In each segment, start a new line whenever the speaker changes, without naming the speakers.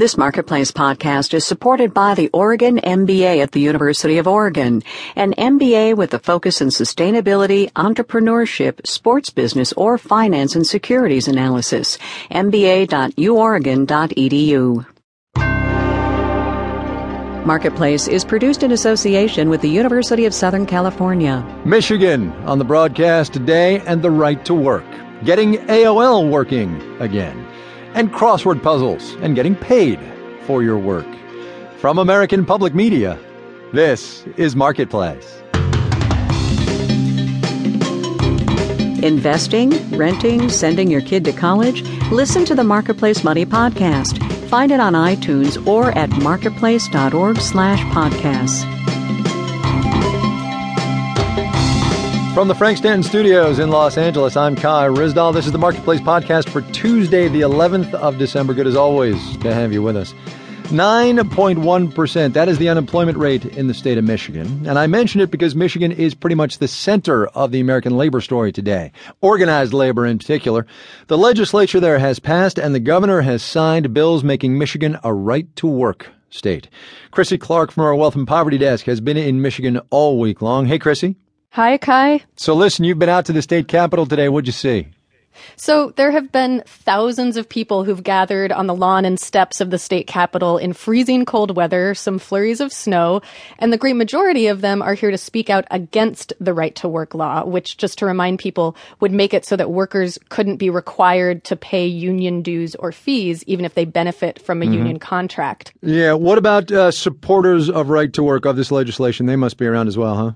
This Marketplace podcast is supported by the Oregon MBA at the University of Oregon, an MBA with a focus in sustainability, entrepreneurship, sports business, or finance and securities analysis. MBA.uoregon.edu. Marketplace is produced in association with the University of Southern California.
Michigan on the broadcast today and the right to work. Getting AOL working again and crossword puzzles and getting paid for your work. From American Public Media, this is Marketplace.
Investing, renting, sending your kid to college? Listen to the Marketplace Money podcast. Find it on iTunes or at marketplace.org/podcasts.
From the Frank Stanton Studios in Los Angeles, I'm Kai Ryssdal. This is the Marketplace Podcast for Tuesday, the 11th of December. Good as always to have you with us. 9.1%. That is the unemployment rate in the state of Michigan. And I mention it because Michigan is pretty much the center of the American labor story today. Organized labor in particular. The legislature there has passed and the governor has signed bills making Michigan a right to work state. Krissy Clark from our Wealth and Poverty Desk has been in Michigan all week long. Hey, Krissy.
Hi, Kai.
So listen, you've been out to the state capitol today. What'd you see?
So there have been thousands of people who've gathered on the lawn and steps of the state capitol in freezing cold weather, some flurries of snow, and the great majority of them are here to speak out against the right to work law, which just to remind people would make it so that workers couldn't be required to pay union dues or fees even if they benefit from a mm-hmm. union contract.
Yeah, what about uh, supporters of right to work of this legislation? They must be around as well, huh?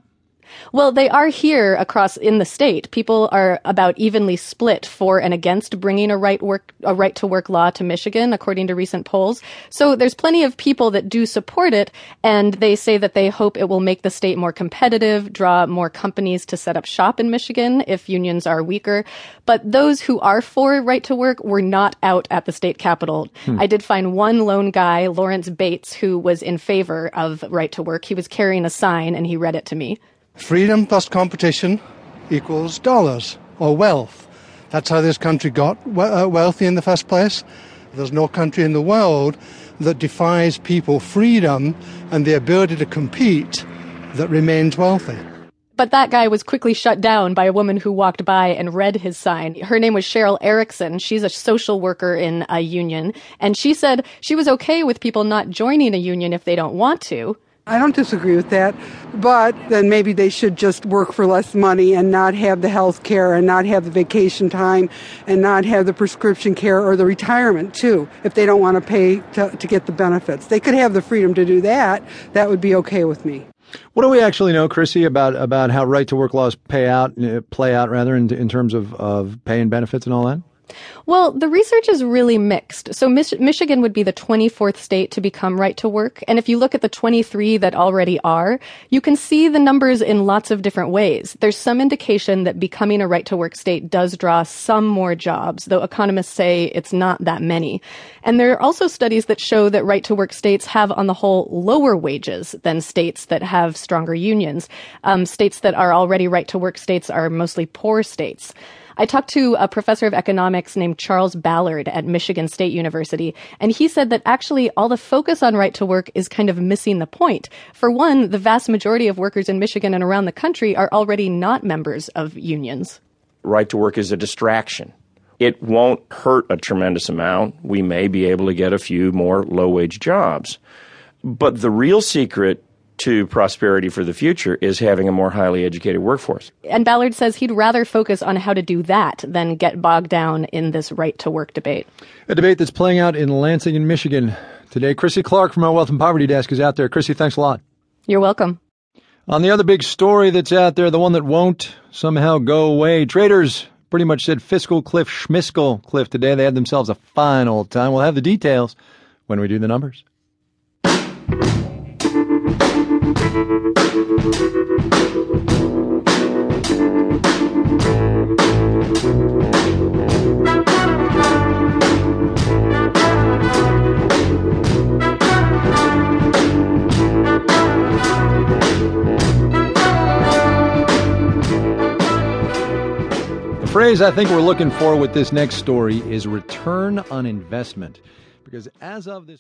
Well, they are here across in the state. People are about evenly split for and against bringing a right work a right to work law to Michigan, according to recent polls. So there's plenty of people that do support it, and they say that they hope it will make the state more competitive, draw more companies to set up shop in Michigan if unions are weaker. But those who are for right to work were not out at the state capitol. Hmm. I did find one lone guy, Lawrence Bates, who was in favor of right to work. He was carrying a sign and he read it to me.
Freedom plus competition equals dollars or wealth. That's how this country got uh, wealthy in the first place. There's no country in the world that defies people freedom and the ability to compete that remains wealthy.
But that guy was quickly shut down by a woman who walked by and read his sign. Her name was Cheryl Erickson. She's a social worker in a union. And she said she was okay with people not joining a union if they don't want to.
I don't disagree with that, but then maybe they should just work for less money and not have the health care and not have the vacation time and not have the prescription care or the retirement too if they don't want to pay to, to get the benefits. They could have the freedom to do that. That would be okay with me.
What do we actually know, Krissy, about about how right to work laws pay out, uh, play out rather in, in terms of, of pay and benefits and all that?
Well, the research is really mixed. So Mich- Michigan would be the 24th state to become right to work. And if you look at the 23 that already are, you can see the numbers in lots of different ways. There's some indication that becoming a right to work state does draw some more jobs, though economists say it's not that many. And there are also studies that show that right to work states have on the whole lower wages than states that have stronger unions. Um, states that are already right to work states are mostly poor states. I talked to a professor of economics named Charles Ballard at Michigan State University, and he said that actually all the focus on right to work is kind of missing the point. For one, the vast majority of workers in Michigan and around the country are already not members of unions.
Right to work is a distraction. It won't hurt a tremendous amount. We may be able to get a few more low wage jobs. But the real secret to prosperity for the future is having a more highly educated workforce.
And Ballard says he'd rather focus on how to do that than get bogged down in this right to work debate.
A debate that's playing out in Lansing in Michigan today. Krissy Clark from our Wealth and Poverty Desk is out there. Krissy, thanks a lot.
You're welcome.
On the other big story that's out there, the one that won't somehow go away, traders pretty much said fiscal cliff, schmiskel cliff today. They had themselves a fine old time. We'll have the details when we do the numbers. Phrase I think we're looking for with this next story is return on investment. Because as of this